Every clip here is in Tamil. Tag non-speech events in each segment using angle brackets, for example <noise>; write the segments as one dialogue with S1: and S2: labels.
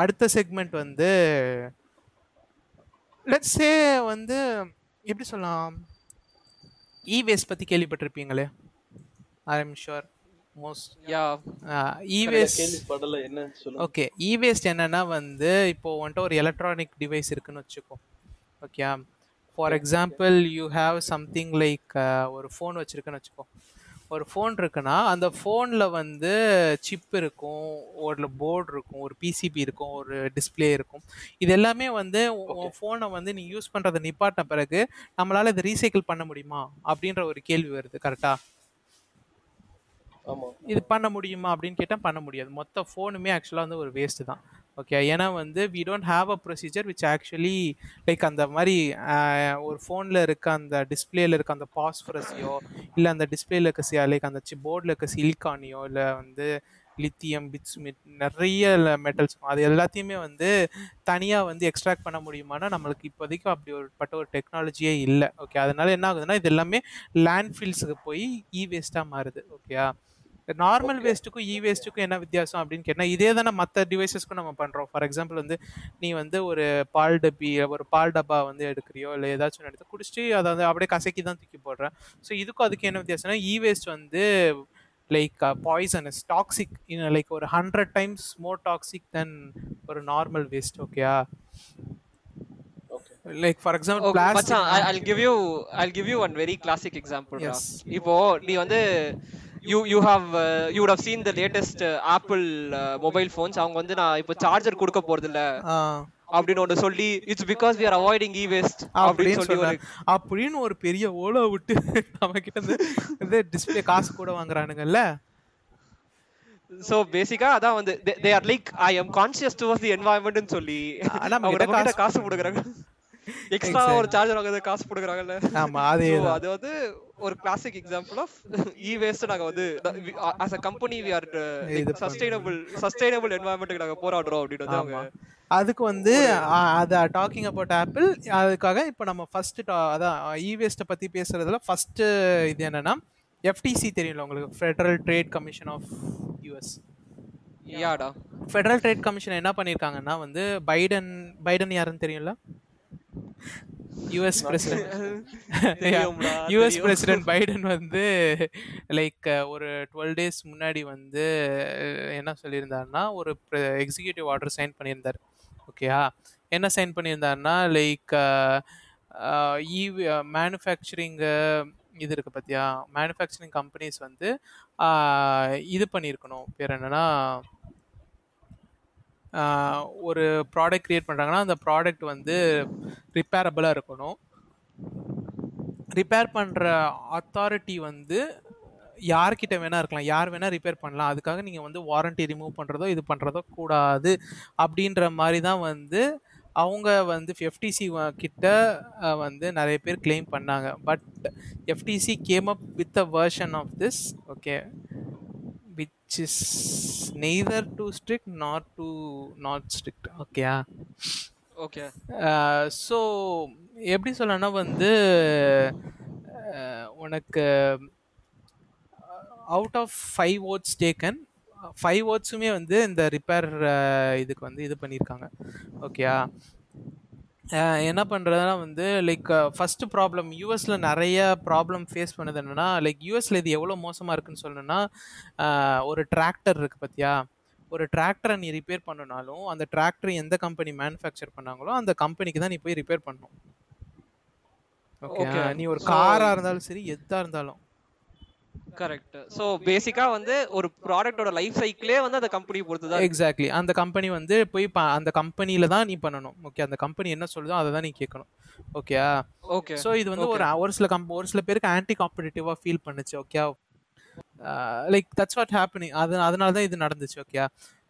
S1: அடுத்த செக்மெண்ட் வந்து லெட்ஸ் வந்து எப்படி சொல்லலாம்? இ வேஸ்ட் பற்றி கேள்விப்பட்டிருப்பீங்களே I am sure most
S2: yeah
S1: e waste okay e waste என்னன்னா வந்து இப்போ வந்துட்டு ஒரு எலக்ட்ரானிக் டிவைஸ் இருக்குன்னு வச்சுக்கோ. Okay for example you have something like ஒரு ஃபோன் வச்சிருக்குன்னு வச்சுக்கோ. ஒரு ஃபோன் இருக்குன்னா அந்த ஃபோனில் வந்து சிப் இருக்கும் ஒரு போர்டு இருக்கும் ஒரு பிசிபி இருக்கும் ஒரு டிஸ்ப்ளே இருக்கும். இது எல்லாமே வந்து உன் ஃபோனை வந்து நீ யூஸ் பண்ணுறதை நிப்பாட்டின பிறகு நம்மளால் இதை ரீசைக்கிள் பண்ண முடியுமா? அப்படின்ற ஒரு கேள்வி வருது கரெக்டாக இது பண்ண முடியுமா? அப்படின்னு கேட்டால் பண்ண முடியாது. மொத்த ஃபோனுமே ஆக்சுவலாக வந்து ஒரு வேஸ்ட் தான். ஓகே ஏன்னா வந்து we don't have a procedure which actually like அந்த மாதிரி ஒரு ஃபோனில் இருக்க அந்த டிஸ்பிளேல இருக்க அந்த பாஸ்பரஸையோ இல்லை அந்த டிஸ்பிளேல இருக்க சி லைக் அந்த போர்டில் இருக்க சிலிக்கானியோ இல்லை வந்து லித்தியம் பிட்ஸ் நிறைய மெட்டல்ஸ் அது எல்லாத்தையுமே வந்து தனியாக வந்து எக்ஸ்ட்ராக்ட் பண்ண முடியுமானா நம்மளுக்கு இப்போதைக்கு அப்படி ஒரு பட்ட ஒரு டெக்னாலஜியே இல்லை. ஓகே அதனால என்ன ஆகுதுன்னா இது எல்லாமே லேண்ட் ஃபீல்ட்ஸுக்கு போய் இ வேஸ்ட்டாக மாறுது ஓகேயா நார்மல் வேஸ்ட்டுக்கும் இ வேஸ்ட்டுக்கும் என்ன வித்தியாசம் அப்படின்னு கேட்டால் இதே தானே மற்ற டிவைசஸ்க்கும் நம்ம பண்ணுறோம் ஃபார் எக்ஸாம்பிள் வந்து நீ வந்து ஒரு பால் டப்பி ஒரு பால் டப்பா வந்து எடுக்கிறியோ இல்லை ஏதாச்சும் எடுத்து குடிச்சிட்டு அதை வந்து அப்படியே கசக்கி தான் தூக்கி போடுறேன் ஸோ இதுக்கும் அதுக்கு என்ன வித்தியாசம்னா இ வேஸ்ட் வந்து லைக் பாய்சனஸ் டாக்ஸிக் லைக் ஒரு hundred times more toxic than ஒரு நார்மல் வேஸ்ட் ஓகேயா
S3: okay
S1: like for example plastic
S2: I'll give you I'll give you one very classic example டா.
S1: Yes.
S2: இப்போ நீ வந்து you you have you would have seen the latest uh, Apple uh, mobile phones. அவங்க வந்து நான் இப்போ சார்ஜர் கொடுக்க போறது இல்ல அப்படின்னு ஒன்று சொல்லி it's because we are avoiding e waste அப்படின்னு சொல்லி
S1: அப்படின்னு ஒரு பெரிய ஓலா விட்டு இருந்து இது டிஸ்பிளே காசு கூட வாங்குறானுங்கல்ல?
S2: சோ பேசிக்கா அதான் வந்து they are like I am conscious towards the என்வாயன்மெண்ட்னு சொல்லி
S1: ஆனா காசு
S2: கொடுக்குறாங்க. எக்ஸ்ட்ரா. ஒரு சார்ஜர் வாங்குறது காசு கொடுக்குறாங்கல்ல
S1: ஆமா அதே
S2: அது வந்து ஒரு classic example of e waste நாங்க வந்து as a company we are sustainable sustainable என்வாயன்மெண்ட்டுக்கு நாங்க போராடுறோம் அப்படின்னு வந்து அவங்க
S1: அதுக்கு வந்து அத டாக்கிங் அபவுட் ஆப்பிள் அதுக்காக இப்போ நம்ம ஃபர்ஸ்ட் அதான் இ வேஸ்ட்டை பத்தி பேசுறதுல ஃபர்ஸ்ட் இது என்னன்னா எஃப்டிசி தெரியும்ல உங்களுக்கு? Federal Trade Commission of US
S2: யாடா
S1: Federal Trade Commission என்ன பண்ணியிருக்காங்கன்னா வந்து பைடன் பைடன் யாருன்னு தெரியும்ல? US president US. President Biden வந்து லைக் ஒரு டுவெல் டேஸ் முன்னாடி வந்து என்ன சொல்லியிருந்தாருன்னா ஒரு எக்ஸிக்யூட்டிவ் ஆர்டர் சைன் பண்ணியிருந்தார். ஓகேயா என்ன சைன் பண்ணியிருந்தாருன்னா லைக் இ மேனுஃபேக்சரிங்கு இது இருக்கு பார்த்தியா மேனுஃபேக்சரிங் கம்பெனிஸ் வந்து இது பண்ணியிருக்கணும். பேர் என்னன்னா ஒரு ப்ராடக்ட் க்ரியேட் பண்ணுறாங்கன்னா அந்த ப்ராடக்ட் வந்து ரிப்பேரபிளாக இருக்கணும். ரிப்பேர் பண்ணுற அத்தாரிட்டி வந்து யார்கிட்ட வேணால் இருக்கலாம். யார் வேணால் ரிப்பேர் பண்ணலாம். அதுக்காக நீங்கள் வந்து வாரண்ட்டி ரிமூவ் பண்ணுறதோ இது பண்ணுறதோ கூடாது. அப்படின்ற மாதிரி தான் வந்து அவங்க வந்து எஃப்டிசி கிட்ட வந்து நிறைய பேர் கிளைம் பண்ணாங்க. But FTC came up with a version of this okay which is neither too strict not too not strict ஓகேயா
S2: ஓகே
S1: ஸோ எப்படி சொல்லனா வந்து அஹ், உனக்கு out of five votes taken five ஓட்ஸுமே வந்து இந்த ரிப்பேர் இதுக்கு வந்து இது பண்ணியிருக்காங்க. ஓகேயா என்ன பண்ணுறதுனா வந்து லைக் ஃபர்ஸ்ட் ப்ராப்ளம் யூஎஸில் நிறைய ப்ராப்ளம் ஃபேஸ் பண்ணது என்னன்னா லைக் யூஎஸில் இது எவ்வளோ மோசமாக இருக்குன்னு சொல்லணும்னா அஹ், ஒரு டிராக்டர் இருக்குது பார்த்தியா ஒரு டிராக்டரை நீ ரிப்பேர் பண்ணனாலும் அந்த டிராக்டர் எந்த கம்பெனி மேனுஃபேக்சர் பண்ணாங்களோ அந்த கம்பெனிக்கு தான் நீ போய் ரிப்பேர் பண்ணணும். ஓகே. நீ ஒரு
S2: So-
S1: காரா இருந்தாலும் சரி எதா இருந்தாலும்.
S2: கரெக்ட் சோ பேசிக்கா வந்து ஒரு ப்ராடக்ட்டோட லைஃப் சைக்கிளே வந்து அந்த கம்பெனி பொறுத்து தான்
S1: எக்ஸாக்ட்லி அந்த கம்பெனி வந்து போய் அந்த கம்பெனியில தான் நீ பண்ணணும். ஓகே அந்த கம்பெனி என்ன சொல்லுதோ அதை தான் நீ கேட்கணும். ஓகே
S2: ஓகே
S1: ஸோ இது வந்து ஒரு ஒரு சில கம்ப ஒரு சில பேருக்கு ஆன்டி காம்படிட்டிவாக ஃபீல் பண்ணுச்சு okay like that's what happening அது அதனால தான் இது நடந்துச்சு. ஓகே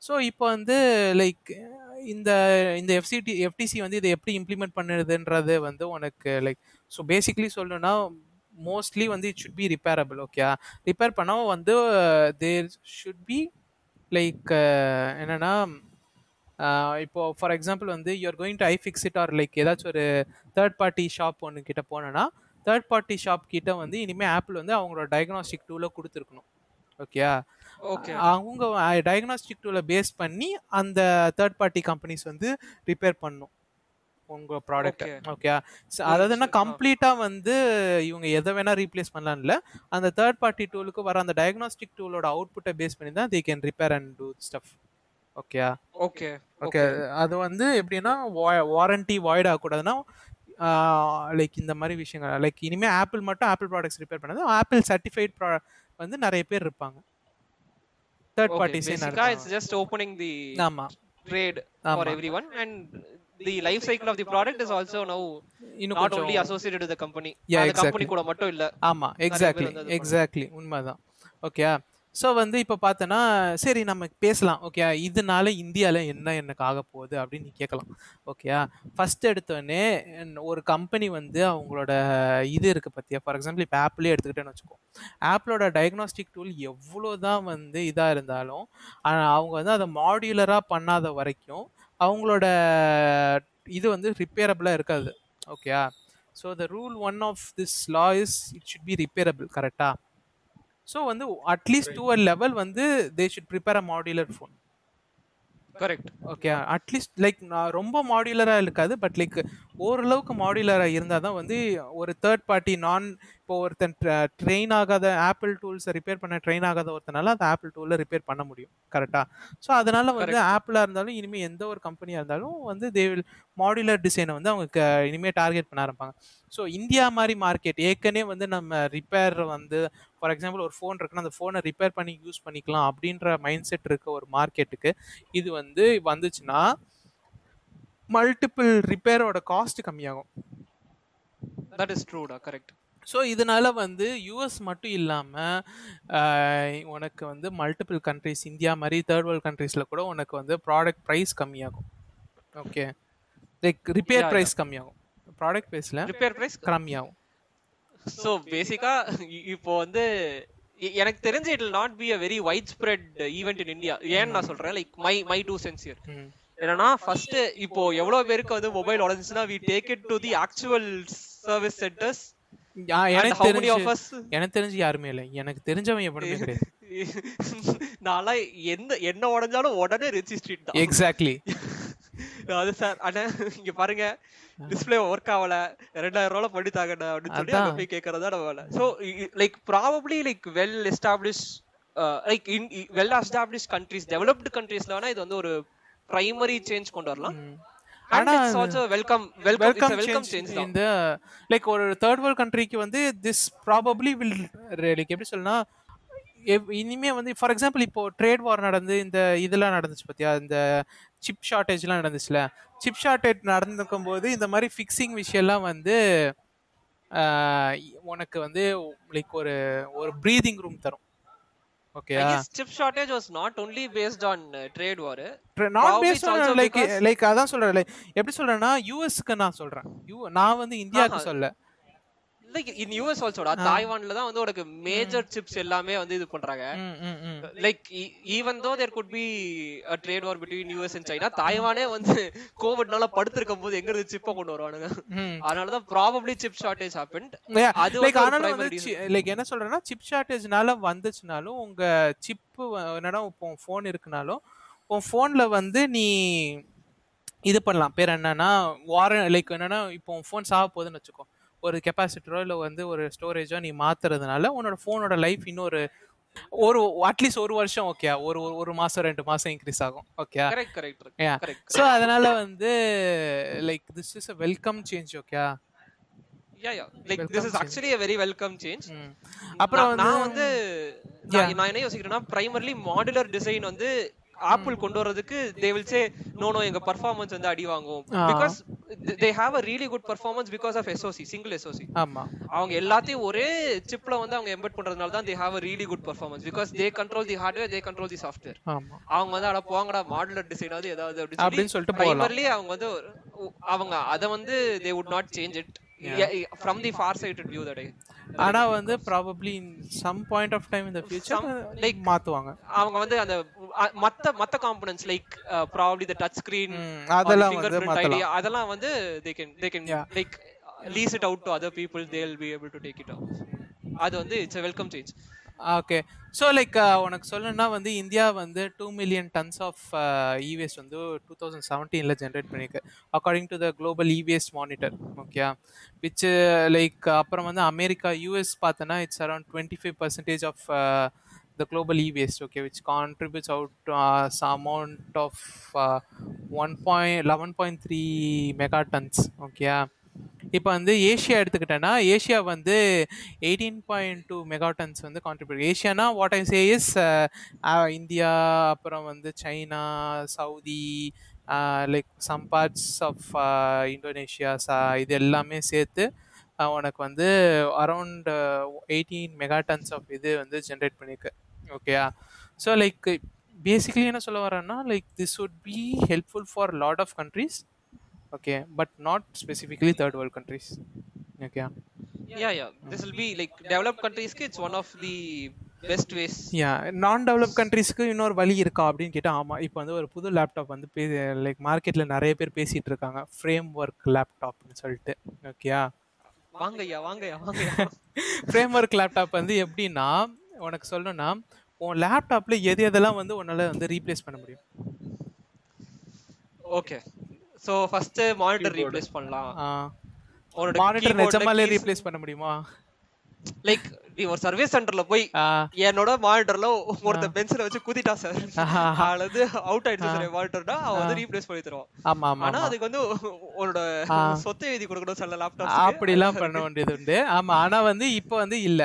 S1: ஸோ இப்போ வந்து லைக் இந்த இந்த எஃப்சிடி எஃப்டிசி வந்து இதை எப்படி இம்ப்ளிமெண்ட் பண்ணுறதுன்றது வந்து உனக்கு லைக் ஸோ பேசிக்லி சொல்லணும்னா மோஸ்ட்லி வந்து it should be repairable okay repair பண்ணால் வந்து தேர் ஷுட் பி லைக் என்னன்னா இப்போ ஃபார் எக்ஸாம்பிள் வந்து you're going to I fix it or like ஏதாச்சும் ஒரு தேர்ட் பார்ட்டி ஷாப் ஒன்று கிட்ட போனேன்னா தேர்ட் பார்ட்டி ஷாப் கிட்ட வந்து இனிமேல் ஆப்பிள் வந்து அவங்களோட டயக்னாஸ்டிக் டூலை கொடுத்துருக்கணும் ஓகேயா
S2: ஓகே
S1: அவங்க டயக்னாஸ்டிக் டூலை பேஸ் பண்ணி அந்த தேர்ட் பார்ட்டி கம்பெனிஸ் வந்து ரிப்பேர் பண்ணும் உங்க ப்ராடக்ட். ஓகே அதாவது என்ன
S2: புரியுது. ஆ.
S1: கம்ப்ளீட்டா வந்து இவங்க எதை வேணா ரீப்ளேஸ் பண்ணலாம் இல்ல. அந்த தேர்ட் பார்ட்டி டூலுக்கு வர அந்த டயக்னாஸ்டிக் டூலோட அவுட்புட்டை பேஸ் பண்ணி தான் they can repair and do stuff okay
S2: okay
S1: okay அது வந்து எப்படின்னா வாரண்டி வாய்ட் ஆகக்கூடாதுன்னா லைக் இந்த மாதிரி விஷயங்கள். லைக் இனிமே ஆப்பிள் மட்டும் ஆப்பிள் ப்ராடக்ட்ஸ் ரிப்பேர் பண்ணது. ஆப்பிள் சர்டிஃபைட் வந்து நிறைய பேர் இருப்பாங்க. தேர்ட் பார்ட்டிஸே
S2: இட்ஸ் ஜஸ்ட் ஓப்பனிங் தி
S1: ஆமா.
S2: trade
S1: ஆமா.
S2: for everyone the life cycle of the product is also now
S1: இன்னும்
S2: not only associated with the company.
S1: Yeah,
S2: அந்த company கூட மட்டும் இல்ல.
S1: ஆமா எக்ஸாக்ட்லி எக்ஸாக்ட்லி உண்மைதான். ஓகே ஸோ வந்து இப்போ பார்த்தோன்னா சரி நம்ம பேசலாம். ஓகே இதனால இந்தியாவில் என்ன எனக்கு ஆக போகுது அப்படின்னு நீ கேட்கலாம். ஓகே ஃபர்ஸ்ட் எடுத்தோடனே ஒரு கம்பெனி வந்து அவங்களோட இது இருக்குது பார்த்தியா ஃபார் எக்ஸாம்பிள் இப்போ ஆப்பிளே எடுத்துக்கிட்டேன்னு வச்சுக்கோ. ஆப்பிளோட டயக்னாஸ்டிக் டூல் எவ்வளோ தான் வந்து இதாக இருந்தாலும் அவங்க வந்து அதை மாடியுலராக பண்ணாத வரைக்கும் அவங்களோட இது வந்து ரிப்பேரபிளாக இருக்காது. Okay so the rule one of this law is it should be repairable கரெக்டா ஸோ வந்து at least to a level வந்து they should prepare a modular phone
S2: correct
S1: okay at least like ரொம்ப மாடுலராக இருக்காது பட் லைக் ஓரளவுக்கு மாடுலராக இருந்தால் தான் வந்து ஒரு தேர்ட் பார்ட்டி நான் இப்போ ஒருத்தன் ட்ரெயின் ஆகாத ஆப்பிள் டூல்ஸை ரிப்பேர் பண்ண ட்ரெயின் ஆகாத ஒருத்தனால அந்த ஆப்பிள் டூலில் ரிப்பேர் பண்ண முடியும். கரெக்டாக ஸோ அதனால வந்து. ஆப்பிளாக இருந்தாலும் இனிமேல் எந்த ஒரு கம்பெனியாக இருந்தாலும் வந்து தே வில் மாடுலர் டிசைனை வந்து அவங்க க- இனிமே டார்கெட் பண்ண ஆரம்பிப்பாங்க. ஸோ இந்தியா மாதிரி மார்க்கெட் ஏற்கனவே வந்து நம்ம ரிப்பேர் வந்து ஃபார் எக்ஸாம்பிள் ஒரு ஃபோன் இருக்குன்னா அந்த ஃபோனை ரிப்பேர் பண்ணி யூஸ் பண்ணிக்கலாம் அப்படின்ற மைண்ட் செட் இருக்க ஒரு மார்க்கெட்டுக்கு இது வந்து வந்துச்சுன்னா மல்டிபிள் ரிப்பேரோட காஸ்ட் கம்மியாகும்.
S2: தட் இஸ் ட்ரூடா கரெக்ட்
S1: ஸோ இதனால வந்து யூஎஸ் மட்டும் இல்லாமல் உனக்கு வந்து மல்டிபிள் கண்ட்ரிஸ் இந்தியா மாதிரி தேர்ட் வேர்ல்ட் கண்ட்ரீஸில் கூட உனக்கு வந்து ப்ராடக்ட் ப்ரைஸ் கம்மியாகும். ஓகே லைக் ரிப்பேர் ப்ரைஸ் கம்மியாகும். ப்ராடக்ட் ப்ரைஸில்
S2: ரிப்பேர் பிரைஸ்
S1: கம்மியாகும்.
S2: சோ பேசிக்கா இப்போ வந்து எனக்கு தெரிஞ்சு it not be a very wide spread event in India ஏன்னு நான் சொல்றேன் like my my two cents here
S1: ம்.
S2: என்னன்னா ஃபர்ஸ்ட் இப்போ எவ்வளவு பேருக்கு வந்து mobile உடஞ்சுச்சுன்னா we take it to the actual service centres
S1: எனக்கு தெரிஞ்சு எனக்கு தெரிஞ்சு யாருமே இல்லை. எனக்கு தெரிஞ்சவன் எவனுமே கிடையாது. <laughs>
S2: நான்லாம் எந்த என்ன உடஞ்சாலும் உடனே ரிச்சி ஸ்ட்ரீட் தான்.
S1: எக்ஸாக்ட்லி <laughs>
S2: அது சார் அண்ணா இங்க பாருங்க. டிஸ்ப்ளே ஒர்க் ஆகல. ரெண்டாயிரம் ரூபாய் பண்ணி தாங்கண்ணா அப்படின்னு சொல்லி. போய் கேட்கறதா நம்ம வேலை. So like probably like well establish like in well establish countries developed கண்ட்ரீஸ்ல வேணா இது வந்து ஒரு பிரைமரி சேஞ்ச் கொண்டு வரலாம்.
S1: ஆனா
S2: வெல்கம் வெல்கம்
S1: வெல்கம் இந்த லைக் ஒரு தேர்ட் வேர்ல்ட் கண்ட்ரிக்கு வந்து திஸ் ப்ராபப்ளி வில் லைக் எப்படி சொல்லனா இனிமே வந்து ஃபார் எக்ஸாம்பிள் இப்போ ட்ரேட் வார் நடந்து இந்த இதெல்லாம் நடந்துச்சு பார்த்தியா இந்த சிப் ஷார்ட்டேஜ்லாம் நடந்துச்சுல? சிப் ஷார்ட்டேஜ் நடந்துக்கும் போது இந்த மாதிரி ஃபிக்ஸிங் விஷயம்லாம் வந்து உனக்கு வந்து லைக் ஒரு ஒரு ப்ரீதிங் ரூம் தரும். Okay
S2: I guess chip shortage was not only based on uh, trade war.
S1: Not
S2: Probably
S1: based
S2: it's also
S1: like like அதான் சொல்றேன் எப்படி சொல்றேன்னா யூஎஸ்க்கு நான் சொல்றேன் நான் வந்து இந்தியாவுக்கு
S2: ஆஹா.
S1: சொல்ல
S2: Like in US also டா தாய்வான்ல தான் வந்து உனக்கு மேஜர் சிப்ஸ் எல்லாமே வந்து இது பண்றாங்க. Like even though there could be a trade war between US and China தாய்வானே வந்து கோவிட்னால படுத்திருக்கும் போது எங்க இருந்து சிப்பை கொண்டு வருவானுங்க. அதனால தான் ப்ராபப்ளி சிப் ஷார்டேஜ்
S1: Yeah,
S2: அது
S1: ஆனாலும் வந்து லைக் என்ன சொல்றேன்னா சிப் ஷார்ட்டேஜ்னால வந்துச்சுனாலும் உங்க சிப்பு என்னன்னா இப்போ ஃபோன் இருக்குனாலும் உன் ஃபோன்ல வந்து நீ இது பண்ணலாம். பேர் என்னன்னா வார லைக் என்னன்னா இப்போ ஃபோன் சாக போகுதுன்னு வச்சுக்கோ. ஒரு கெப்பாசிட்டரோ இல்லை வந்து ஒரு ஸ்டோரேஜோ நீ மாத்துறதுனால உன்னோட ஃபோனோட லைஃப் இன்னொரு ஒரு அட்லீஸ்ட் ஒரு வருஷம் ஓகே ஒரு ஒரு- மாசம் ரெண்டு மாசம் இன்க்ரீஸ் ஆகும். ஓகே
S2: கரெக்ட் கரெக்ட்
S1: ஸோ அதனால வந்து like this is a welcome change okay அப்புறம்
S2: நான் வந்து. நான் என்ன யோசிக்கிறேன்னா பிரைமர்லி மாடுலர் டிசைன் வந்து ஆப்பிள் கொண்டு வர்றதுக்கு they will say no no எங்க பர்ஃபார்மன்ஸ் வந்து அடி வாங்கும். Because they have a really good performance because of SOC single SOC
S1: ஆமா.
S2: அவங்க எல்லாத்தையும் ஒரே சிப்ல வந்து அவங்க எம்பெட் பண்றதுனால தான் they have a really good performance because they control the hardware they control the software அவங்க வந்து அட போங்கடா மாடுலர் டிசைனாவது ஏதாவது
S1: அப்படின்னு சொல்லிட்டு
S2: அவங்க வந்து அவங்க அத வந்து they would not change it from the far sided view that
S1: ஆனா வந்து probably in some point of time இந்த ஃபியூச்சர் லைக் மாத்துவாங்க.
S2: அவங்க வந்து அந்த மத்த மத்த components like probably the touch screen
S1: அதெல்லாம் வந்து மாத்தலாம்.
S2: அதெல்லாம் வந்து they can they can. Like lease it out to other people they will be able to take it out அது வந்து it's a welcome change
S1: okay so like உனக்கு சொல்லணும்னா வந்து இந்தியா வந்து two million tons of e waste வந்து டூ தௌசண்ட் செவன்டீனில் ஜென்ரேட் பண்ணியிருக்கு according to the global e waste monitor okay which like அப்புறம் வந்து அமெரிக்கா யூஎஸ் பார்த்தோன்னா it's around twenty five percentage of the global e-waste okay? Which contributes out uh, some amount of uh, 1.11.3 megatons okay? இப்போ வந்து ஏஷியா எடுத்துக்கிட்டேன்னா ஏஷியா வந்து எயிட்டீன் பாயிண்ட் டூ மெகாட்டன்ஸ் வந்து contribute ஏஷியானா what I say is India அப்புறம் வந்து China Saudi like some parts of Indonesia இது எல்லாமே சேர்த்து uh, உனக்கு வந்து அரௌண்ட் எயிட்டீன் மெகாடன்ஸ் ஆஃப் இது வந்து ஜென்ரேட் பண்ணியிருக்கு ஓகேயா ஸோ லைக் பேசிக்கலி என்ன சொல்ல வரேன்னா like this would be helpful for lot of countries okay but not specifically third world countries. Okay.
S2: Yeah yeah. This will be like developed countries it's one of the best ways
S1: yeah non develop கண்ட்ரீஸ்க்கு இன்னொரு வழி இருக்கா அப்படின்னு கேட்டால் ஆமாம் இப்போ வந்து ஒரு புது லேப்டாப் வந்து பே லைக் மார்க்கெட்டில் நிறைய பேர் பேசிகிட்டு இருக்காங்க. ஃப்ரேம் ஒர்க் லேப்டாப்னு சொல்லிட்டு. ஓகேயா
S2: வாங்கய்யா வாங்கய்யா வாங்கய்யா.
S1: ஃப்ரேம் ஒர்க் லேப்டாப் வந்து எப்படின்னா உனக்கு சொல்லணும்னா உன் லேப்டாப்பில் எது எதெல்லாம் வந்து உன்னால் வந்து ரீப்ளேஸ் பண்ண முடியும்?
S2: Okay so first monitor replace பண்ணலாம்.
S1: மானிட்டர் நிஜமாலே ரீப்ளேஸ் பண்ண முடியுமா?
S2: லைக் நீ ஒரு சர்வீஸ் சென்டர்ல போய் என்னோட மானிட்டர்ல ஒருத்த பென்சில வச்சு குதிட்டா சார் அல்லது அவுட் ஆயிடுச்சு சார் மானிட்டர்னா அவன் வந்து ரீப்ளேஸ் பண்ணி தருவான்.
S1: ஆமா ஆமா
S2: ஆனா அதுக்கு வந்து உன்னோட சொத்தை எழுதி கொடுக்கணும் சில லேப்டாப்
S1: அப்படி எல்லாம் பண்ண வேண்டியது உண்டு. ஆமா ஆனா வந்து இப்போ வந்து இல்ல.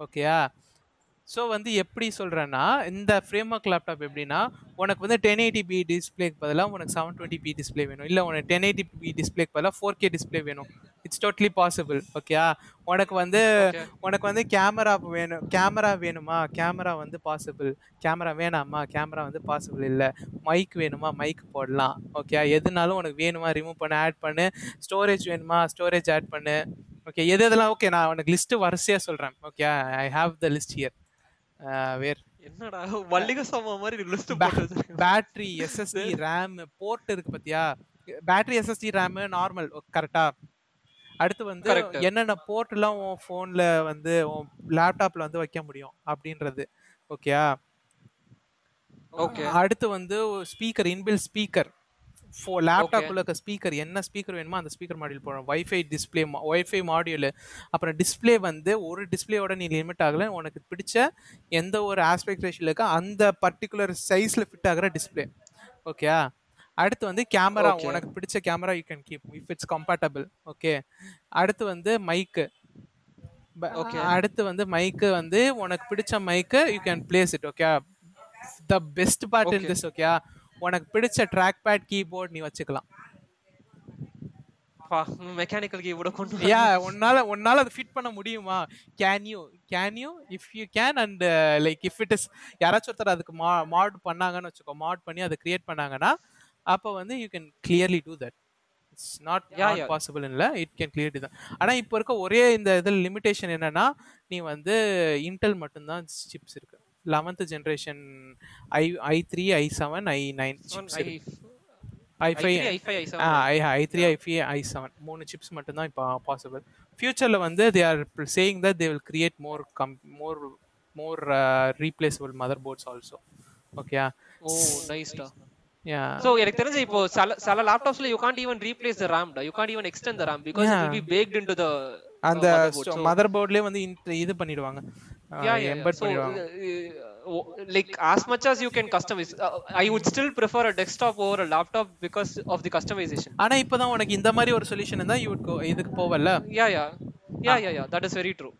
S1: ஓகேயா ஸோ வந்து எப்படி சொல்கிறேன்னா இந்த ஃப்ரேம் ஒர்க் லேப்டாப் எப்படின்னா உனக்கு வந்து டென் எயிட்டி பி டிஸ்பிளேக்கு பதிலாக உனக்கு செவன் டுவெண்ட்டி பி டிஸ்பிளே வேணும். இல்லை உனக்கு டென் எயிட்டி பி டிஸ்பிளேக்கு பதிலாக ஃபோர் கே டிஸ்பிளே வேணும். இட்ஸ் டோட்லி பாசிபிள் ஓகேயா உனக்கு வந்து உனக்கு வந்து கேமரா வேணும் கேமரா வேணுமா? கேமரா வந்து பாசிபிள் கேமரா வேணாமா? கேமரா வந்து பாசிபிள் இல்லை. மைக் வேணுமா? மைக் போடலாம் ஓகே எதுனாலும் உனக்கு வேணுமா? ரிமூவ் பண்ண ஆட் பண்ணு. ஸ்டோரேஜ் வேணுமா? ஸ்டோரேஜ் ஆட் பண்ணு. ஓகே எது எதெல்லாம் ஓகே நான் உனக்கு லிஸ்ட்டு வரிசையாக சொல்கிறேன் okay I have the list here where.
S2: என்னடா மல்லிகை சாமான் மாதிரி லிஸ்ட் போட்டு
S1: பேட்டரி எஸ்எஸ்டி ரேம் போர்ட் இருக்கு பாத்தியா? பேட்டரி எஸ்எஸ்டி ரேம் நார்மல் கரெக்டா அடுத்து வந்து என்னென்ன போர்ட் எல்லாம் உன் போன்ல வந்து உன் லேப்டாப்ல வந்து வைக்க முடியும் அப்படின்றது ஓகேயா
S2: ஓகே
S1: அடுத்து வந்து ஸ்பீக்கர் இன்பில் ஸ்பீக்கர் ஃபோ லேப்டாப்பில் இருக்க ஸ்பீக்கர் என்ன ஸ்பீக்கர் வேணுமோ அந்த ஸ்பீக்கர் மாடியூல் போடணும் ஒய்ஃபை டிஸ்பிளே ஒய்ஃபை மாடியூல் அப்புறம் டிஸ்பிளே வந்து ஒரு டிஸ்பிளேயோட நீ லிமிட் ஆகலை. உனக்கு பிடிச்ச எந்த ஒரு ஆஸ்பெக்ட் ரேஷியில் இருக்க அந்த பர்டிகுலர் சைஸில் ஃபிட் ஆகிற டிஸ்பிளே ஓகே அடுத்து வந்து கேமரா உனக்கு பிடிச்ச camera you can keep if it's compatible okay அடுத்து வந்து மைக்கு அடுத்து வந்து மைக்கு வந்து உனக்கு பிடிச்ச mic you can place it okay the best part in this okay உனக்கு பிடிச்ச ட்ராக் பேட் கீபோர்ட் நீ வச்சுக்கலாம்.
S2: மெக்கானிக்கல் கீபோர்ட கொண்டு
S1: யா உன்னால உன்னால அது ஃபிட் பண்ண முடியுமா? Can you can you if you can and like if it is யாராச்சும் ஒருத்தர் அதுக்கு மா மாட் பண்ணாங்கன்னு வச்சுக்கோ மாட் பண்ணி அதை கிரியேட் பண்ணாங்கன்னா அப்போ வந்து you can clearly do that it's not possible இல்லை. இட் கேன் கிளியர் தான் ஆனால் இப்போ இருக்க ஒரே இந்த இதில் லிமிடேஷன் என்னன்னா நீ வந்து இன்டெல் மட்டும்தான் சிப்ஸ் இருக்கு. Eleventh generation i i three i seven i nine i five i three i five i seven மூணு சிப்ஸ் மட்டும்தான் இப்போ பாசிபிள் ஃபியூச்சரில் வந்து they are saying that they will create more come more more replaceable motherboards also okay
S2: oh நைஸ்டா so எனக்கு தெரிஞ்சு இப்போ சில சில லேப்டாப்ஸ்ல you can't even replace the RAM you can't even extend the RAM because it will be packed into the
S1: அந்த மதர் போர்ட்லயே வந்து இது பண்ணிடுவாங்க. எம்பெட் பண்ணிடுவாங்க.
S2: like as much as you can customize uh, i would still prefer a desktop over a laptop because of the customization.
S1: ஆனா இப்போதான் உனக்கு இந்த மாதிரி ஒரு சொல்யூஷன் இருந்தா யூ வுட் கோ இதுக்கு போவல்ல?
S2: Yeah yeah yeah yeah yeah that is very true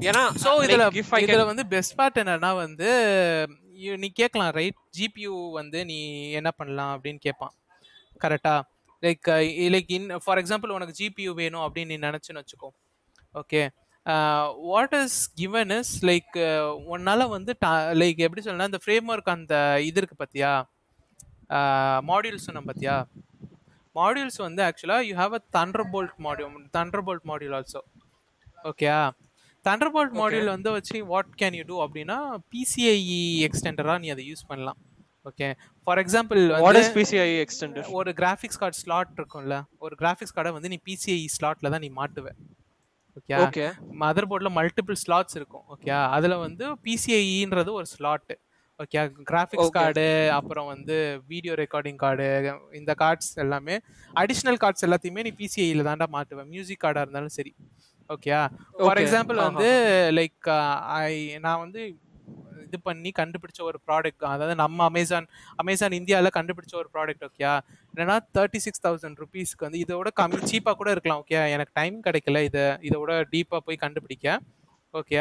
S2: ஏனா
S1: சோ இதுல இதுல வந்து பெஸ்ட் பார்ட் என்னன்னா வந்து நீ கேட்கலாம் ரைட் ஜிபியூ வந்து நீ என்ன பண்ணலாம் அப்படின்னு கேட்பான் கரெக்டா like like in for example உனக்கு ஜிபியூ வேணும் அப்படின்னு நீ நினச்சுன்னு வச்சுக்கோ. Okay what is given is like உன்னால் வந்து லைக் எப்படி சொல்லலாம் இந்த ஃப்ரேம் ஒர்க் அந்த இது இருக்குது பார்த்தியா மாடியூல்ஸ் சொன்ன பார்த்தியா மாடியூல்ஸ் வந்து ஆக்சுவலாக you have a Thunderbolt module Thunderbolt module also okay Thunderbolt module வந்து வச்சு வாட் கேன் யூ டூ அப்படின்னா பிசிஐஇ எக்ஸ்டெண்டராக நீ அதை யூஸ் பண்ணலாம். Okay for example
S2: what is PCI extender
S1: ஒரு கிராஃபிக்ஸ் கார்டு ஸ்லாட் இருக்கும்ல ஒரு கிராஃபிக்ஸ் கார்டை வந்து நீ பிசிஐ ஸ்லாட்ல தான் நீ மாட்டுவ. ஓகே
S2: ஓகே
S1: மதர் போர்டில் மல்டிபிள் ஸ்லாட்ஸ் இருக்கும் ஓகே அதில் வந்து பிசிஐன்றது ஒரு ஸ்லாட்டு ஓகே கிராஃபிக்ஸ். கார்டு அப்புறம் வந்து வீடியோ ரெக்கார்டிங் கார்டு இந்த கார்ட்ஸ் எல்லாமே அடிஷ்னல் கார்ட்ஸ் எல்லாத்தையுமே நீ பிசிஐயில் தாண்டா மாட்டுவேன் மியூசிக் கார்டாக இருந்தாலும் சரி ஓகே ஃபார். எக்ஸாம்பிள். வந்து லைக் ஐ நான் வந்து இது பண்ணி கண்டுபிடிச்ச ஒரு ப்ராடக்ட் அதாவது நம்ம அமேசான் அமேசான் இந்தியாவில் கண்டுபிடிச்ச ஒரு ப்ராடக்ட் ஓகே என்னன்னா தேர்ட்டி சிக்ஸ் தௌசண்ட் ருபீஸ்க்கு வந்து இதோட கம்மி சீப்பாக கூட இருக்கலாம் ஓகே எனக்கு டைம் கிடைக்கல இதை இதோட டீப்பாக போய் கண்டுபிடிக்க ஓகே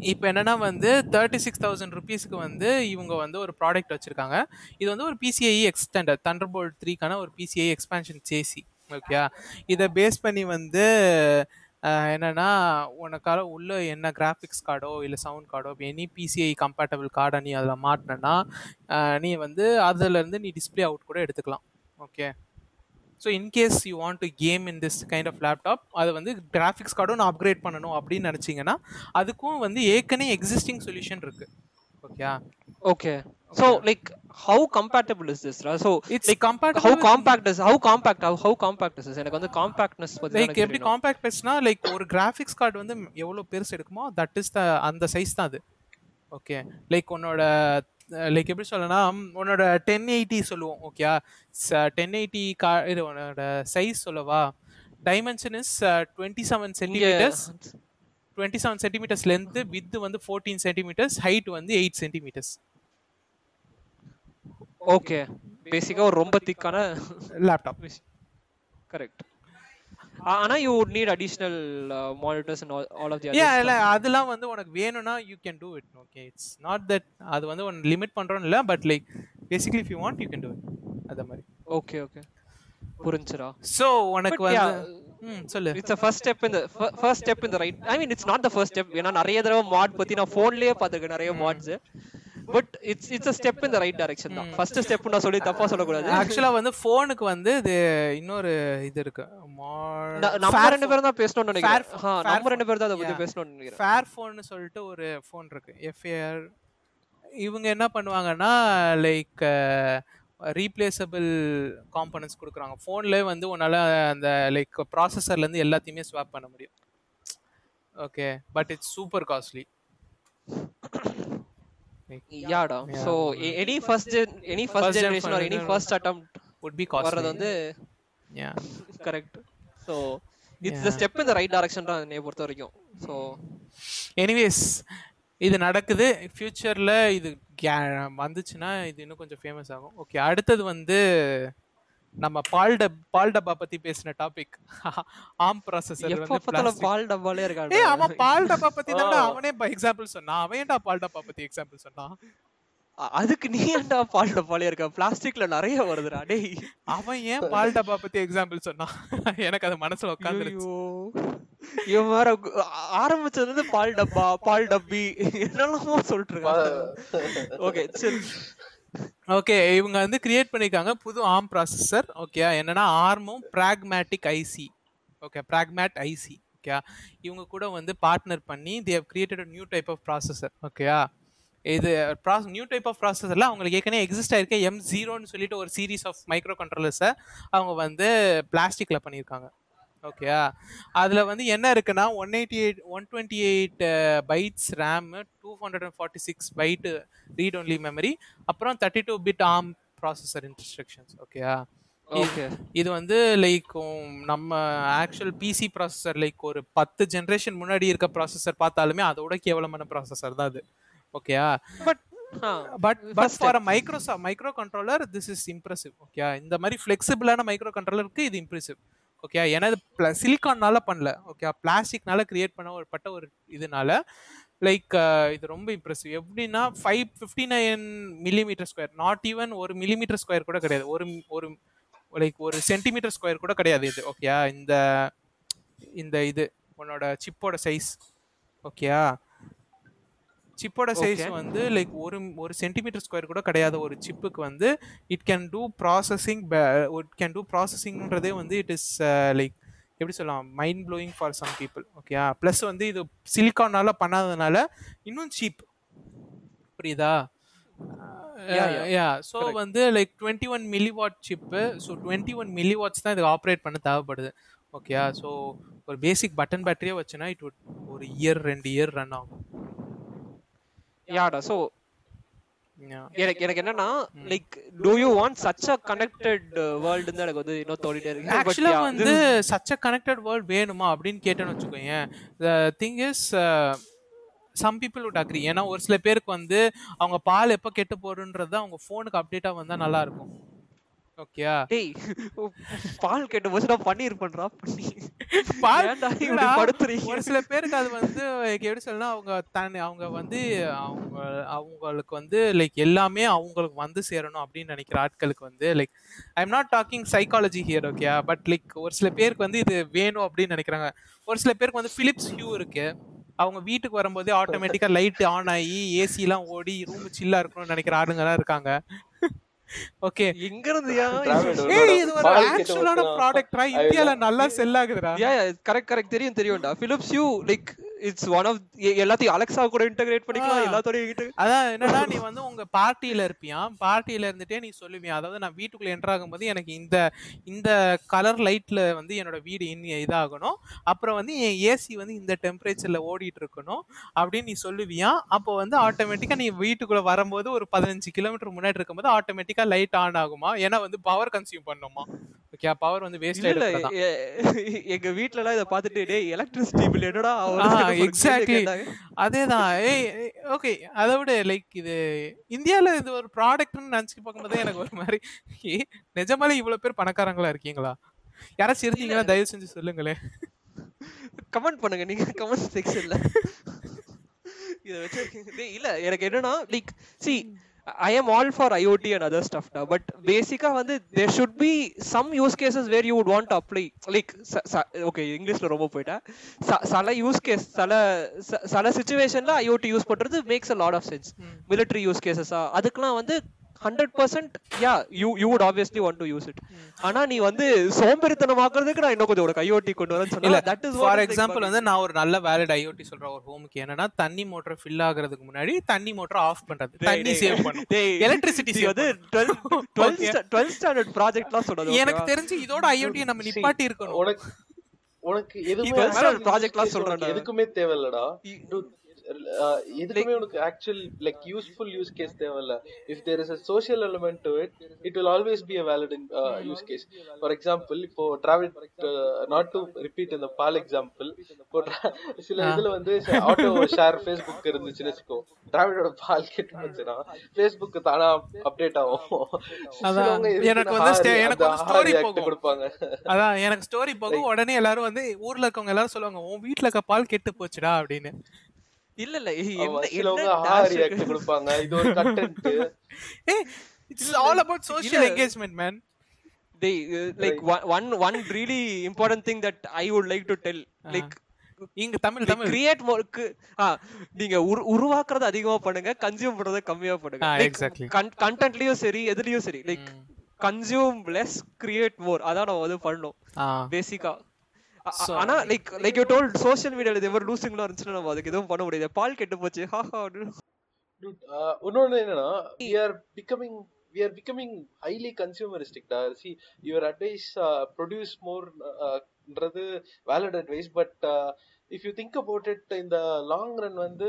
S1: இப்போ என்னன்னா வந்து தேர்ட்டி சிக்ஸ் தௌசண்ட் ருபீஸ்க்கு வந்து இவங்க வந்து ஒரு ப்ராடக்ட் வச்சிருக்காங்க. இது வந்து ஒரு பிசிஐ எக்ஸ்டெண்டர் தண்டர்போல்ட் த்ரீக்கான ஒரு பிசிஐ எக்ஸ்பேன்ஷன் சேசி ஓகே இதை பேஸ் பண்ணி வந்து அஹ், என்னன்னா உனக்கால உள்ள என்ன கிராஃபிக்ஸ் கார்டோ இல்லை சவுண்ட் கார்டோ எனி பிசிஐ கம்பேட்டபிள் கார்டை நீ அதில் மாட்டினா நீ வந்து அதுலேருந்து நீ டிஸ்ப்ளே அவுட் கூட எடுத்துக்கலாம். Okay so in case you want to game in this kind of laptop அது வந்து கிராஃபிக்ஸ் கார்டும் நான் அப்கிரேட் பண்ணணும் அப்படின்னு நினச்சிங்கன்னா அதுக்கும் வந்து ஏற்கனவே எக்ஸிஸ்டிங் சொல்யூஷன் இருக்கு. Okay
S2: okay so like how compatible is this so
S1: it's
S2: how
S1: compatible
S2: compact is how compact how compact is எனக்கு வந்து காம்பாக்ட்னஸ் பத்தி
S1: லைக் எப்படி காம்பேக்ட் பெருசுனா லைக் ஒரு கிராஃபிக்ஸ் கார்டு வந்து எவ்வளோ பெருசு எடுக்குமோ தட் இஸ் த அந்த சைஸ் தான் அது. ஓகே லைக் உன்னோட லைக் எப்படி சொல்லலாம் உன்னோட டென் எயிட்டி சொல்லுவோம் ஓகே டென் எயிட்டி கா இது உன்னோட சைஸ் சொல்லவா? Dimension is twenty seven centimeters twenty seven centimeters length width வந்து ஃபோர்டீன் சென்டிமீட்டர்ஸ் ஹைட் வந்து எயிட் சென்டிமீட்டர்ஸ்
S2: ஓகே பேசிக்கா ஒரு ரொம்ப திக்கான
S1: லேப்டாப்
S2: கரெக்ட் ஆனா you would need additional monitors and all of the
S1: uh இல்லை அதெல்லாம் வந்து உனக்கு வேணும்னா you can do it okay it's not that அது வந்து ஒன்று லிமிட் பண்ணுறோன்னு இல்லை but like basically if you want you can do it அந்த மாதிரி.
S2: ஓகே ஓகே புரிஞ்சுடா
S1: ஸோ உனக்கு வந்து சொல்லு.
S2: இட்ஸ் ஃபர்ஸ்ட் ஸ்டெப் இந்த ஃபர்ஸ்ட் ஸ்டெப் இந்த right I mean it's not the first step ஏன்னா நிறைய தடவை மாட் பத்தி நான் ஃபோன்லயே பார்த்திருக்கேன் நிறைய mods but it's it's a step in the right direction தான். ஃபர்ஸ்ட் ஸ்டெப் நான் சொல்லி தப்பா சொல்லக்கூடாது.
S1: ஆக்சுவலாக வந்து ஃபோனுக்கு வந்து இது இன்னொரு இது இருக்கு.
S2: நம்ம ரெண்டு பேரும் தான் பேசணும்னு நினைக்கிறேன். நம்ம ரெண்டு பேரும் தான் அதை பத்தி. பேசணும்னு நினைக்கிறேன்.
S1: ஃபேர் ஃபோன்னு சொல்லிட்டு ஒரு ஃபோன் இருக்கு. எஃப்ஏஆர் இவங்க என்ன பண்ணுவாங்கன்னா லைக் ரீப்ளேசபிள் காம்பனன்ட்ஸ் கொடுக்குறாங்க. ஃபோன்லேயே வந்து உன்னால் அந்த லைக் ப்ராசஸர்லேருந்து எல்லாத்தையுமே ஸ்வாப் பண்ண முடியும். Okay but it's super costly
S2: யாடா so any first any first generation or any first attempt
S1: would be
S2: வர்றது
S1: காஸ்ட்லி
S2: வந்து
S1: yeah
S2: correct so it's the step in the right direction தான் என்னைய பொறுத்த வரைக்கும். சோ
S1: எனிவேஸ் இது நடக்குது. ஃப்யூச்சரில் இது வந்துச்சுன்னா இது இன்னும் கொஞ்சம் ஃபேமஸ் ஆகும். ஓகே அடுத்தது வந்து நம்ம பால் டப் பால் டப்பா பத்தி பேசின டாபிக் <laughs> ஆம் ப்ராசஸர் வந்து.
S2: பால் டப்பாலே இருக்காங்க
S1: ஏய் அவன் பால் டப்பா பத்தி தான் <laughs> அவனே எக்ஸாம்பிள் சொன்னான். அவன் ஏன்டா பால் டப்பா பத்தி எக்ஸாம்பிள் சொன்னான்?
S2: அதுக்கு நீ ஏன்டா பால் டப்பாலே இருக்க பிளாஸ்டிக்ல நிறைய வருதுடா டேய்.
S1: அவன் ஏன் பால் டப்பா பத்தி எக்ஸாம்பிள் சொன்னான்? <laughs> எனக்கு அது மனசுல உட்காந்துருச்சு
S2: இவன் வேற ஆரம்பிச்சது வந்து பால் டப்பா பால் டப்பி என்னெல்லாமோ சொல்லிட்டு இருக்காங்க ஓகே சரி.
S1: ஓகே இவங்க வந்து கிரியேட் பண்ணிருக்காங்க புது ஆர்ம் ப்ராசஸர் ஓகே என்னன்னா ஆர்மும் Pragmatic IC okay பிராக்மேட் IC okay இவங்க கூட வந்து பார்ட்னர் பண்ணி they have created new type of processor ஓகேயா? இது ப்ராஸ் நியூ டைப் ஆஃப் ப்ராசஸரில் அவங்களுக்கு ஏற்கனவே எக்ஸிஸ்ட் ஆயிருக்க. எம் ஜீரோன்னு சொல்லிட்டு ஒரு சீரீஸ் ஆஃப் மைக்ரோ கண்ட்ரோலர்ஸை அவங்க வந்து பிளாஸ்டிக்கில் பண்ணியிருக்காங்க. ஓகேயா அதில் வந்து என்ன இருக்குன்னா one eighty eight one twenty eight bytes RAM two hundred and forty six byte read only memory அப்புறம் thirty two bit ARM processor instructions ஓகேயா
S2: ஓகே
S1: இது வந்து லைக் நம்ம ஆக்சுவல் பிசி ப்ராசஸர் லைக் ஒரு பத்து ஜென்ரேஷன் முன்னாடி இருக்க ப்ராசஸர் பார்த்தாலுமே அதோட கேவலமான ப்ராசஸர் தான் அது. ஓகேயா
S2: but
S1: but but for a micro microcontroller this is impressive okay இந்த மாதிரி ஃப்ளெக்சிபிளான மைக்ரோ கண்ட்ரோலருக்கு இது இம்ப்ரெசிவ் ஓகே ஏன்னா இது சிலிக்கான்னால பண்ணல ஓகே பிளாஸ்டிக்னால கிரியேட் பண்ண ஒரு பட்ட ஒரு இதனால லைக் இது ரொம்ப இம்ப்ரெசிவ் எப்படின்னா five fifty nine millimeter square not even ஒரு மில்லிமீட்டர் ஸ்கொயர் கூட கிடையாது ஒரு ஒரு லைக் ஒரு சென்டிமீட்டர் ஸ்கொயர் கூட கிடையாது இது ஓகேயா இந்த இந்த இது உன்னோட சிப்போட சைஸ் ஓகேயா சிப்போட சைஸ். வந்து லைக் ஒரு ஒரு சென்டிமீட்டர் ஸ்கொயர் கூட கிடையாத ஒரு சிப்புக்கு வந்து it can do processing it can do ப்ராசஸிங்ன்றதே வந்து இட் இஸ் லைக் எப்படி சொல்லலாம் mind blowing for some people okay plus வந்து இது சிலிக்கானால பண்ணாதனால இன்னும் சீப் புரியுதா. Yeah so
S2: Correct.
S1: வந்து like twenty one milliwatt chip so twenty one milliwatts தான் இது ஆப்ரேட் பண்ண தேவைப்படுது ஓகேயா ஸோ ஒரு பேசிக் பட்டன் பேட்டரியே வச்சுனா இட் ஒரு இயர் ரெண்டு இயர் ரன் ஆகும்
S2: யாடா சோ
S1: Yeah.
S2: எனக்கு எனக்கு என்னன்னா like to you want such a connected world தான் எனக்கு வந்து இன்னும் தோடிட்டே இருக்கு.
S1: ஆக்சுவலா வந்து சச் அ கனெக்டட் வேர்ல்ட் வேணுமா அப்படின்னு கேட்டேன்னு வச்சுக்கோங்க the thing is some people would agree. ஏன்னா ஒரு சில பேருக்கு வந்து அவங்க பால் எப்போ கெட்டு போடுன்றது அவங்க ஃபோனுக்கு அப்டேட்டாக வந்தால் நல்லா இருக்கும். ஓகேயா
S2: டேய் <laughs> பால் கேட்டு போச்சுனா பன்னீர் பண்றா பண்ணி
S1: ஒரு சில பேருக்கு அது வந்து எப்படி சொல்லணும் அவங்க தன் அவங்க வந்து அவங்க அவங்களுக்கு வந்து லைக் எல்லாமே அவங்களுக்கு வந்து சேரணும் அப்படின்னு நினைக்கிற ஆட்களுக்கு வந்து like I am not talking psychology here okay but like ஒரு சில பேருக்கு வந்து இது வேணும் அப்படின்னு நினைக்கிறாங்க. ஒரு சில பேருக்கு வந்து பிலிப்ஸ் ஹியூ இருக்கு. அவங்க வீட்டுக்கு வரும்போதே ஆட்டோமேட்டிக்கா லைட் ஆன் ஆகி ஏசிலாம் ஓடி ரூம் சில்லா இருக்கணும்னு நினைக்கிற ஆளுங்கலாம் இருக்காங்க. ஓகே.
S2: எங்க இருந்துயா
S1: ஏய் இது ஒரு ஆக்சுவலான ப்ராடக்ட்ரா இந்தியால நல்லா செல் ஆகுதுடா.
S2: யா கரெக்ட் கரெக்ட் தெரியும் தெரியும்டா. Philips you like it's one of எல்லாத்தையும் அலெக்சா கூட இன்டகிரேட் பண்ணிக்கலாம்
S1: ஆ.
S2: எல்லாத்தோடய
S1: அதான் என்னடா நீ வந்து உங்க பார்ட்டியில இருப்பியா? பார்ட்டியில இருந்துட்டே நீ சொல்லுவியா? அதாவது நான் வீட்டுக்குள்ள என்டர் ஆகும்போது எனக்கு இந்த இந்த கலர் லைட்ல வந்து என்னோட வீடு இன் இதாகணும். அப்புறம் வந்து என் ஏசி வந்து இந்த டெம்பரேச்சர்ல ஓடிட்டு இருக்கணும் அப்படின்னு நீ சொல்லுவியா? அப்போ வந்து ஆட்டோமேட்டிக்கா நீ வீட்டுக்குள்ள வரும்போது ஒரு பதினஞ்சு கிலோமீட்டர் முன்னாடி இருக்கும்போது ஆட்டோமேட்டிக்கா லைட் ஆன் ஆகுமா? ஏன்னா வந்து பவர் கன்சியூம் பண்ணுமா? ஓகே பவர் வந்து வேஸ்ட்
S2: இல்ல எங்க வீட்ல எல்லாம் இத பாத்துட்டு டேய் எலக்ட்ரிசிட்டி பில் என்னடா
S1: exactly. அதேதான். ஏய் ஓகே அதை விட லைக் இது இந்தியால இது ஒரு ப்ராடக்ட்னு நினைச்சு பார்க்கும்போது எனக்கு ஒரு மாதிரி நிஜமாலே இவ்வளவு பேர் பணக்காரங்களா இருக்கீங்களா? யாராச்சும் இருக்கீங்களா? தயவு செஞ்சு சொல்லுங்களேன்.
S2: கமெண்ட் பண்ணுங்க. நீங்க கமெண்ட் செக்ஷன்ல இத வச்சு இல்ல எனக்கு என்னன்னா like see I am all for IoT and other stuff now but பேசிக்கா வந்து should be some use cases where you would want to apply like okay இங்கிலீஷ்ல ரொம்ப போயிட்டேன் சில யூஸ் கேஸ் சில சில சுச்சுவேஷன்ல IoT யூஸ் பண்றது makes a lot of sense military use கேசஸா அதுக்கெல்லாம் வந்து hundred percent yeah you you would obviously want to use it ஆனா நீ வந்து சோம்பேறித்தனமாக்குறதுக்கு நான் இன்னும் கொஞ்சம் ஐஓடி கொண்டு வரேன்னு
S1: இல்ல
S2: சொன்னா தட் இஸ்
S1: ஃபார் எக்ஸாம்பிள் வந்து நான் ஒரு நல்ல வேலிட் ஐஓடி சொல்றேன் ஒரு ஹோமுக்கு என்னன்னா தண்ணி மோட்டர் ஃபில் ஆகுறதுக்கு முன்னாடி தண்ணி மோட்டர் ஆஃப் பண்றது. தண்ணி சேவ் பண்ணும். எலக்ட்ரிசிட்டி
S2: வந்து டுவெல்த் ஸ்டாண்டர்ட் ப்ராஜெக்ட்லாம் சொன்னது
S1: எனக்கு? தெரிஞ்சு இதோட ஐஓடி நம்ம நிப்பாட்டி இருக்கணும்.
S3: உனக்கு உனக்கு எதுவுமே
S2: சொல்றேன்டா.
S3: உனக்கு எதுக்குமே தேவையில்லடா.
S2: இ-
S3: Dude, எதுக்குமே உனக்கு actual like useful use case தேவையில்ல. If there is a social element to it it will always be a valid use case for example இப்போ டிராவல் நாட் டு ரிப்பீட் இந்த பால் எக்ஸாம்பிள் இப்போ சில இதுல வந்து ஆட்டோ ஷேர் ஃபேஸ்புக் இருந்துச்சுன்னு வச்சுக்கோ டிராவிடோட பால் கெட்டு போச்சுன்னா ஃபேஸ்புக் தானா அப்டேட் ஆகும்.
S1: எனக்கு வந்து எனக்கு போகும்.
S3: கொடுப்பாங்க.
S1: அதான் எனக்கு ஸ்டோரி போகும். உடனே எல்லாரும் வந்து ஊர்ல இருக்கவங்க எல்லாரும் சொல்லுவாங்க உன் வீட்ல இருக்க பால் கெட்டு போச்சுடா அப்படின்னு.
S2: இல்ல இல்ல
S3: சிலவங்க ஹாரி கொடுப்பாங்க. இது ஒரு content
S1: it's all about social
S2: இல்ல.
S1: Engagement man
S2: they uh, like one one one really important thing that i would like to tell like
S1: Tamil Tamil.
S2: Create நீங்க உரு- உருவாக்குறது அதிகமா பண்ணுங்க கன்சியூம் பண்றத கம்மியா பண்ணுங்க.
S1: exactly.
S2: கண்டென்ட்லயும் சரி எதுலயும் சரி like consume less create more அதான் நம்ம வந்து பண்ணோம் பேசிக்கா ஆனா like like you told social மீடியால இது எவர் லூசிங்லாம் இருந்துச்சுன்னா நம்ம அதுக்கு எதுவும் பண்ண முடியாது. பால் கெட்டு போச்சு. <laughs> ஹாஹா
S3: uh, இன்னொன்னு என்னன்னா we are becoming we are becoming highly consumeristic டா see your advice uh, produce more uh, uh, if you think about it in the long run வந்து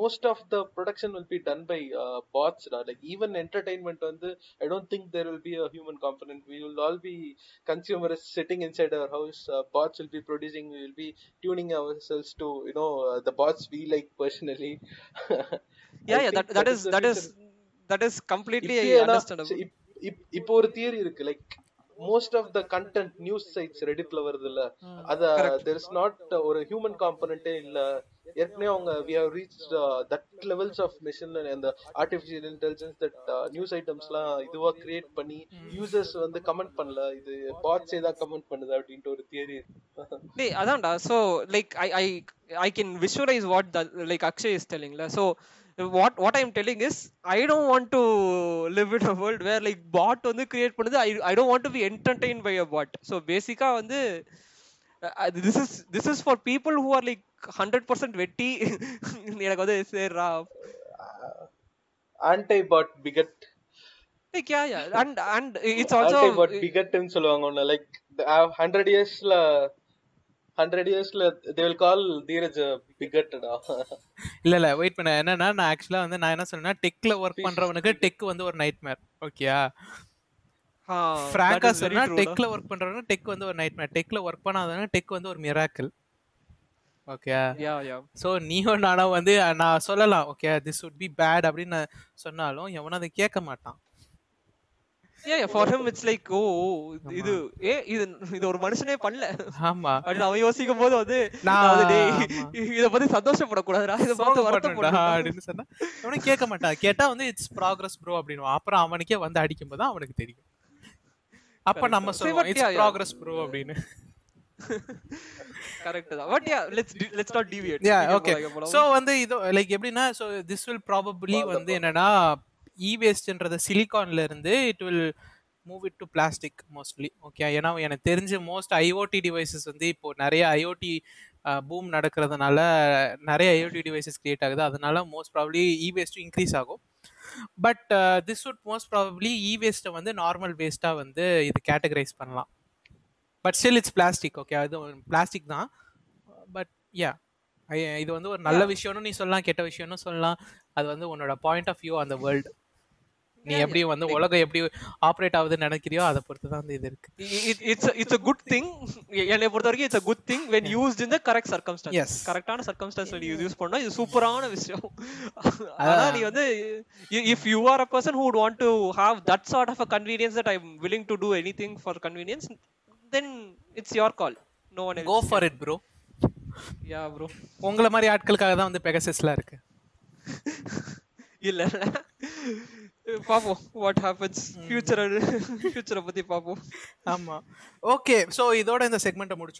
S3: most of the production will be done by uh, bots டா like even entertainment வந்து I don't think there will be a human component we will all be consumers sitting inside our house uh, bots will be producing we will be tuning ourselves to you know uh, the bots we like personally
S2: yeah yeah
S3: think
S2: that that is that is that is completely understandable
S3: இப்- இப்- இப்போ ஒரு தியரி இருக்கு like most of the content news sites ரெடிட்ல வருது இல்ல அத தெர் இஸ் நாட் ஒரு ஹியூமன் காம்பனண்டே இல்ல. ஏற்கனவே அவங்க we have reach that levels of machine அந்த ஆர்டிஃபிஷியல் இன்டெலிஜென்ஸ் தட் நியூஸ் ஐட்டம்ஸ்லாம் இதுவா கிரியேட் பண்ணி யூசர்ஸ் வந்து கமெண்ட் பண்ணல. இது பாட்ஸே தான் கமெண்ட் பண்ணுது அப்படின்ட்டு ஒரு தியரி
S2: டேய் அதான்டா. So like I I I can visualise what like Akshay is டெல்லிங்ல so what what I'm telling is I don't want to live in a world where like bot வந்து கிரியேட் பண்ணுது. I I don't want to be entertain by a bot so பேசிக்காக வந்து this is this is for people who are like hundred percent வெட்டி எனக்கு வந்து சரிடா
S3: anti bot bigot
S2: and and it's
S3: I'll
S2: also
S3: tell you what bigot-ன்னு சொல்லுவாங்க ஒண்ணு லைக் ஹண்ட்ரட் இயர்ஸ்ல ஹண்ட்ரட் இயர்ஸ்ல தே வில் கால் தீரஜ் பிகட்டடா
S1: இல்ல இல்ல வெயிட் பண்ண. என்னன்னா நான் ஆக்சுவலா வந்து நான் என்ன சொன்னேன்னா டெக்ல ஒர்க் பண்றவனுக்கு டெக் வந்து ஒரு நைட்மேர் ஓகேயா ஃப்ராங்கா சொன்னா. டெக்ல ஒர்க் பண்றவனுக்கு டெக் வந்து ஒரு நைட்மேர் டெக்ல ஒர்க் பண்ணாதவனுக்கு டெக் வந்து ஒரு மிராக்கிள் ஓகே ஸோ நீயும் நானும் வந்து நான் சொல்லலாம். Okay this would be bad அப்படின்னு நான் சொன்னாலும் எவனும் அதை கேட்க மாட்டான்.
S2: For him it's like oh oh, இது ஏ இது இது ஒரு மனுஷனே பண்ணல.
S1: ஆமா.
S2: அப்படின்னு அவன் யோசிக்கும் போது வந்து
S1: நான்.
S2: இத பத்தி சந்தோஷப்படக்கூடாதுடா இத பார்த்து வருத்தப்படணும்டா
S1: அப்படின்னு சொன்னா அவனும் கேட்க மாட்டான் கேட்டா வந்து இட்ஸ் ப்ராக்ரஸ் ப்ரோ அப்படின்னு. அப்புறம் அவனுக்கே வந்து அடிக்கும் போது அவனுக்கு தெரியும். அப்ப. நம்ம சொல்லுவோம் இட்ஸ். ப்ராக்ரஸ் ப்ரோ அப்படின்னு.
S2: கரெக்ட் தான். But yeah let's let's not deviate
S1: yeah okay so வந்து இது லைக் எப்படின்னா சோ திஸ் வில் ப்ராபபிளி வந்து என்னன்னா இ வேஸ்ட்ன்றத சிலிகான்ல இருந்து it will move it to plastic mostly okay ஏன்னா எனக்கு தெரிஞ்ச மோஸ்ட் ஐஓடி டிவைசஸ் வந்து இப்போ நிறைய ஐஓடி பூம் நடக்கிறதுனால நிறைய ஐஓடி டிவைசஸ் கிரியேட் ஆகுது. அதனால மோஸ்ட் ப்ராபப்ளி இ வேஸ்ட்டும் இன்க்ரீஸ் ஆகும். But this would most probably e வேஸ்ட்டை வந்து நார்மல் வேஸ்ட்டாக வந்து இது கேட்டகரைஸ் பண்ணலாம். But still it's plastic okay அது பிளாஸ்டிக் தான். பட் யா இது வந்து ஒரு நல்ல விஷயம்னு நீ சொல்லலாம் கெட்ட விஷயம்னு சொல்லலாம். அது வந்து உன்னோட பாயிண்ட் ஆஃப் வியூ அந்த வேர்ல்டு நீ எப்படி வந்து உலகம் எப்படி ஆப்ரேட் ஆகுதுன்னு நினைக்கிறியோ அதை பொறுத்து தான் இது இருக்கு.
S2: It's it's a good thing <laughs> என்னை பொறுத்த வரைக்கும் it's a good thing used in the correct circumstance
S1: Yes.
S2: கரெக்டான சர்க்கம்ஸ்டான்ஸ் நீ யூஸ் பண்ணா இது சூப்பரான விஷயம். <laughs> ஆனா நீ வந்து if you are a person who would want to have that sort of a convenience that i'm willing to do anything for convenience then it's your call. No one else
S1: go for it bro
S2: yeah bro.
S1: உங்களை மாதிரி ஆட்களுக்காக தான் வந்து பெகசஸ்லாம் இருக்கு. <laughs>
S2: இல்ல. பாப்போம். வாட் ஹேப்பன்ஸ் ஃபியூச்சர் ஃபியூச்சரை பத்தி பாப்போம்.
S1: ஆமா. ஓகே சோ இதோட இந்த செக்மெண்ட்டை முடிச்சு